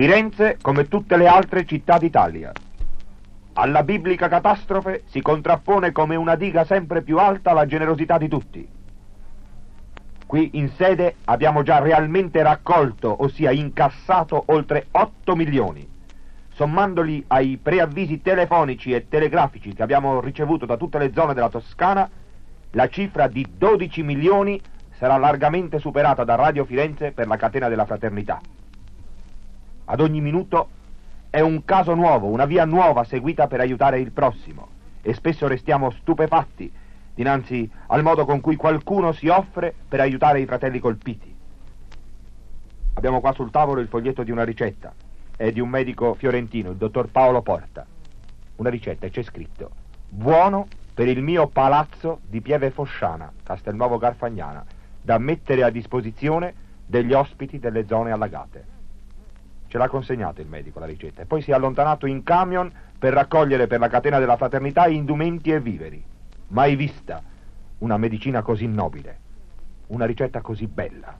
Firenze come tutte le altre città d'Italia. Alla biblica catastrofe si contrappone come una diga sempre più alta la generosità di tutti. Qui in sede abbiamo già realmente raccolto, ossia incassato, oltre 8 milioni. Sommandoli ai preavvisi telefonici e telegrafici che abbiamo ricevuto da tutte le zone della Toscana, la cifra di 12 milioni sarà largamente superata da Radio Firenze per la catena della fraternità. Ad ogni minuto è un caso nuovo, una via nuova seguita per aiutare il prossimo e spesso restiamo stupefatti dinanzi al modo con cui qualcuno si offre per aiutare i fratelli colpiti. Abbiamo qua sul tavolo il foglietto di una ricetta, è di un medico fiorentino, il dottor Paolo Porta. Una ricetta e c'è scritto buono per il mio palazzo di Pieve Fosciana, Castelnuovo Garfagnana, da mettere a disposizione degli ospiti delle zone allagate. Ce l'ha consegnato il medico la ricetta e poi si è allontanato in camion per raccogliere per la catena della fraternità indumenti e viveri. Mai vista una medicina così nobile, una ricetta così bella.